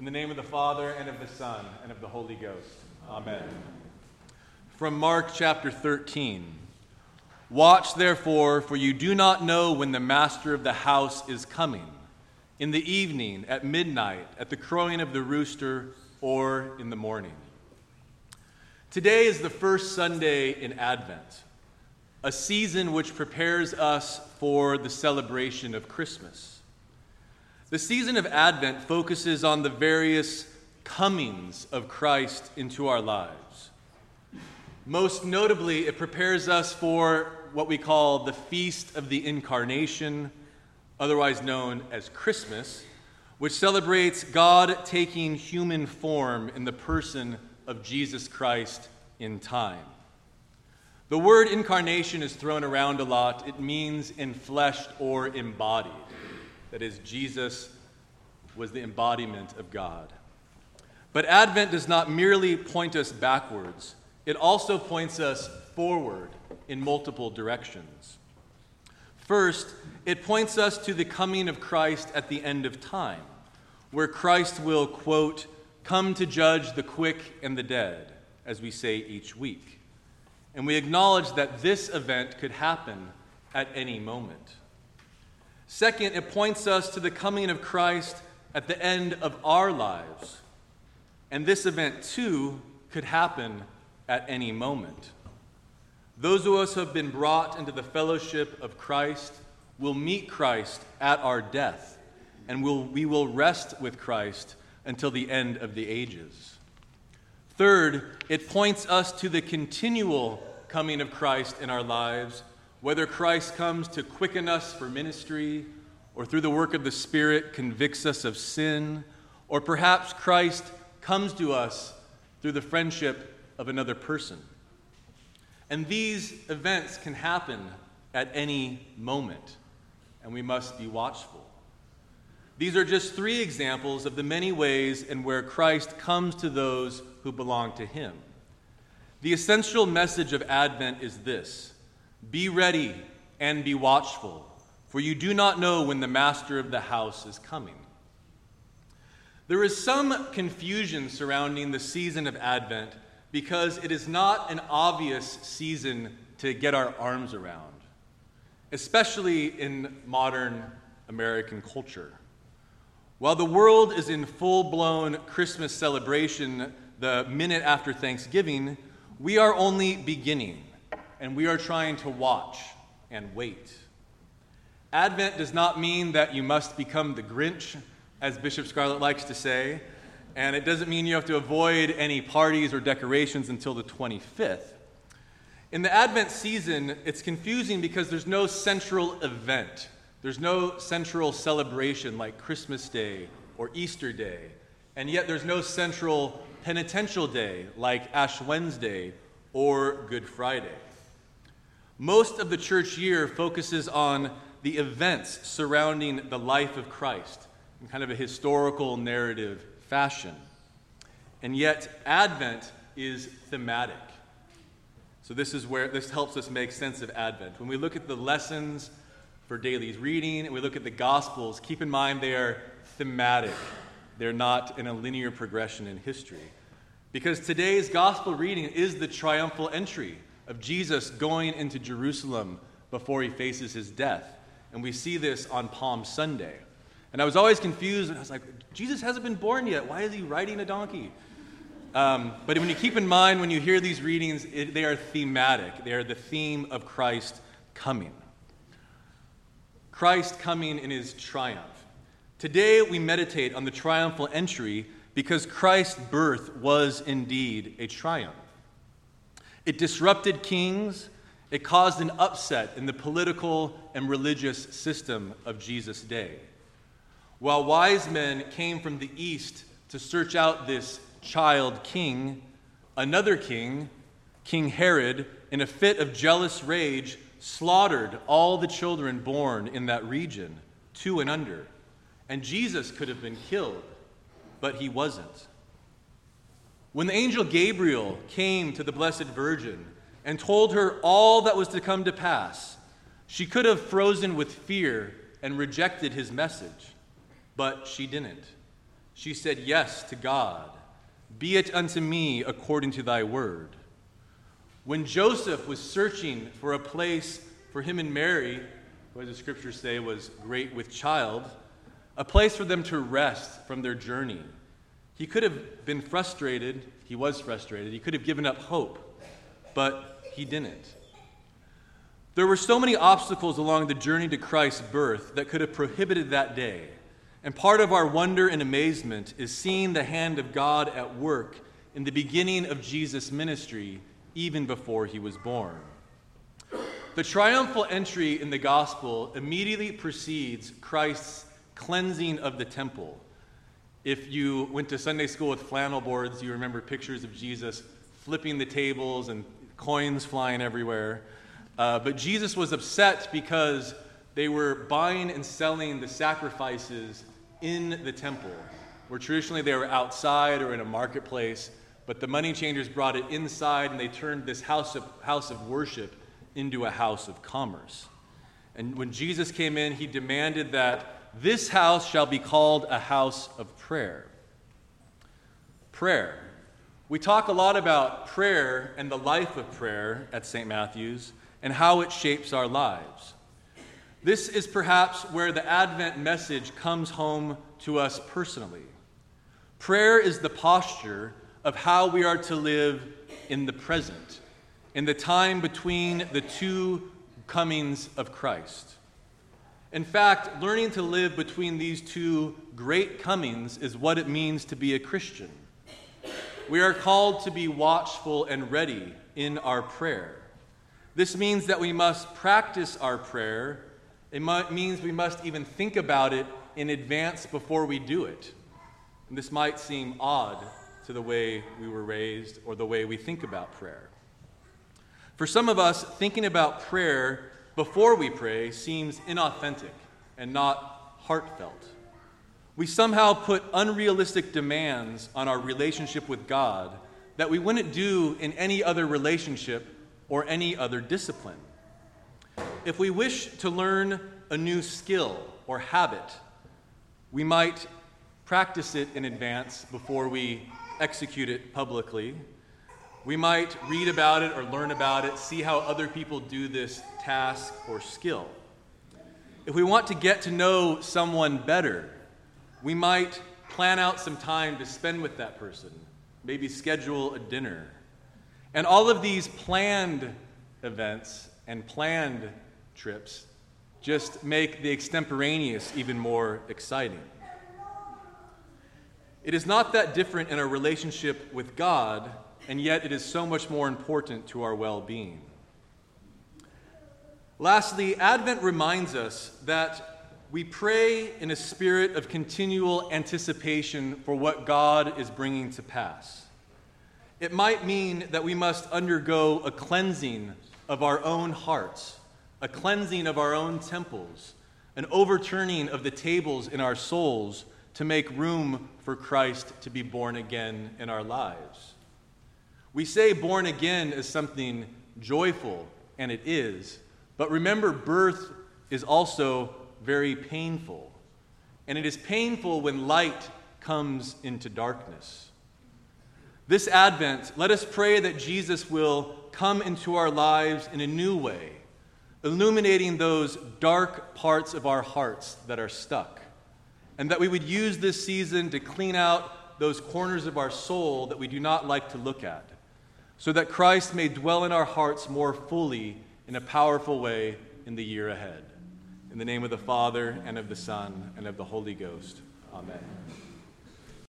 In the name of the Father, and of the Son, and of the Holy Ghost. Amen. From Mark chapter 13 Watch therefore, for you do not know when the master of the house is coming, in the evening, at midnight, at the crowing of the rooster, or in the morning. Today is the first Sunday in Advent, a season which prepares us for the celebration of Christmas. The season of Advent focuses on the various comings of Christ into our lives. Most notably, it prepares us for what we call the Feast of the Incarnation, otherwise known as Christmas, which celebrates God taking human form in the person of Jesus Christ in time. The word incarnation is thrown around a lot. It means enfleshed or embodied. That is, Jesus was the embodiment of God. But Advent does not merely point us backwards, it also points us forward in multiple directions. First, it points us to the coming of Christ at the end of time, where Christ will, quote, come to judge the quick and the dead, as we say each week. And we acknowledge that this event could happen at any moment. Second, it points us to the coming of Christ at the end of our lives. And this event, too, could happen at any moment. Those of us who have been brought into the fellowship of Christ will meet Christ at our death, and we'll, we will rest with Christ until the end of the ages. Third, it points us to the continual coming of Christ in our lives whether Christ comes to quicken us for ministry, or through the work of the Spirit convicts us of sin, or perhaps Christ comes to us through the friendship of another person. And these events can happen at any moment, and we must be watchful. These are just three examples of the many ways in where Christ comes to those who belong to him. The essential message of Advent is this be ready and be watchful, for you do not know when the master of the house is coming. There is some confusion surrounding the season of Advent because it is not an obvious season to get our arms around, especially in modern American culture. While the world is in full blown Christmas celebration the minute after Thanksgiving, we are only beginning and we are trying to watch and wait. Advent does not mean that you must become the Grinch, as Bishop Scarlett likes to say, and it doesn't mean you have to avoid any parties or decorations until the 25th. In the Advent season, it's confusing because there's no central event. There's no central celebration like Christmas Day or Easter Day. And yet there's no central penitential day like Ash Wednesday or Good Friday. Most of the church year focuses on the events surrounding the life of Christ in kind of a historical narrative fashion. And yet, Advent is thematic. So, this is where this helps us make sense of Advent. When we look at the lessons for daily reading and we look at the Gospels, keep in mind they are thematic, they're not in a linear progression in history. Because today's Gospel reading is the triumphal entry of Jesus going into Jerusalem before he faces his death. And we see this on Palm Sunday. And I was always confused, and I was like, Jesus hasn't been born yet. Why is he riding a donkey? Um, but when you keep in mind, when you hear these readings, it, they are thematic. They are the theme of Christ coming. Christ coming in his triumph. Today, we meditate on the triumphal entry because Christ's birth was indeed a triumph. It disrupted kings. It caused an upset in the political and religious system of Jesus' day. While wise men came from the east to search out this child king, another king, King Herod, in a fit of jealous rage, slaughtered all the children born in that region, two and under. And Jesus could have been killed, but he wasn't. When the angel Gabriel came to the Blessed Virgin and told her all that was to come to pass, she could have frozen with fear and rejected his message, but she didn't. She said yes to God. Be it unto me according to thy word. When Joseph was searching for a place for him and Mary, who, as the scriptures say, was great with child, a place for them to rest from their journey, he could have been frustrated. He was frustrated. He could have given up hope, but he didn't. There were so many obstacles along the journey to Christ's birth that could have prohibited that day. And part of our wonder and amazement is seeing the hand of God at work in the beginning of Jesus' ministry, even before he was born. The triumphal entry in the gospel immediately precedes Christ's cleansing of the temple. If you went to Sunday school with flannel boards, you remember pictures of Jesus flipping the tables and coins flying everywhere. Uh, but Jesus was upset because they were buying and selling the sacrifices in the temple, where traditionally they were outside or in a marketplace, but the money changers brought it inside and they turned this house of, house of worship into a house of commerce. And when Jesus came in, he demanded that this house shall be called a house of prayer. Prayer. We talk a lot about prayer and the life of prayer at St. Matthew's and how it shapes our lives. This is perhaps where the Advent message comes home to us personally. Prayer is the posture of how we are to live in the present, in the time between the two comings of Christ. In fact, learning to live between these two great comings is what it means to be a Christian. We are called to be watchful and ready in our prayer. This means that we must practice our prayer. It means we must even think about it in advance before we do it. And this might seem odd to the way we were raised or the way we think about prayer. For some of us, thinking about prayer before we pray seems inauthentic and not heartfelt. We somehow put unrealistic demands on our relationship with God that we wouldn't do in any other relationship or any other discipline. If we wish to learn a new skill or habit, we might practice it in advance before we execute it publicly. We might read about it or learn about it, see how other people do this task or skill. If we want to get to know someone better, we might plan out some time to spend with that person, maybe schedule a dinner. And all of these planned events and planned trips just make the extemporaneous even more exciting. It is not that different in our relationship with God, and yet it is so much more important to our well being. Lastly, Advent reminds us that we pray in a spirit of continual anticipation for what God is bringing to pass. It might mean that we must undergo a cleansing of our own hearts, a cleansing of our own temples, an overturning of the tables in our souls to make room for Christ to be born again in our lives. We say born again is something joyful, and it is. But remember, birth is also very painful. And it is painful when light comes into darkness. This Advent, let us pray that Jesus will come into our lives in a new way, illuminating those dark parts of our hearts that are stuck. And that we would use this season to clean out those corners of our soul that we do not like to look at, so that Christ may dwell in our hearts more fully in a powerful way in the year ahead. In the name of the Father, and of the Son, and of the Holy Ghost. Amen.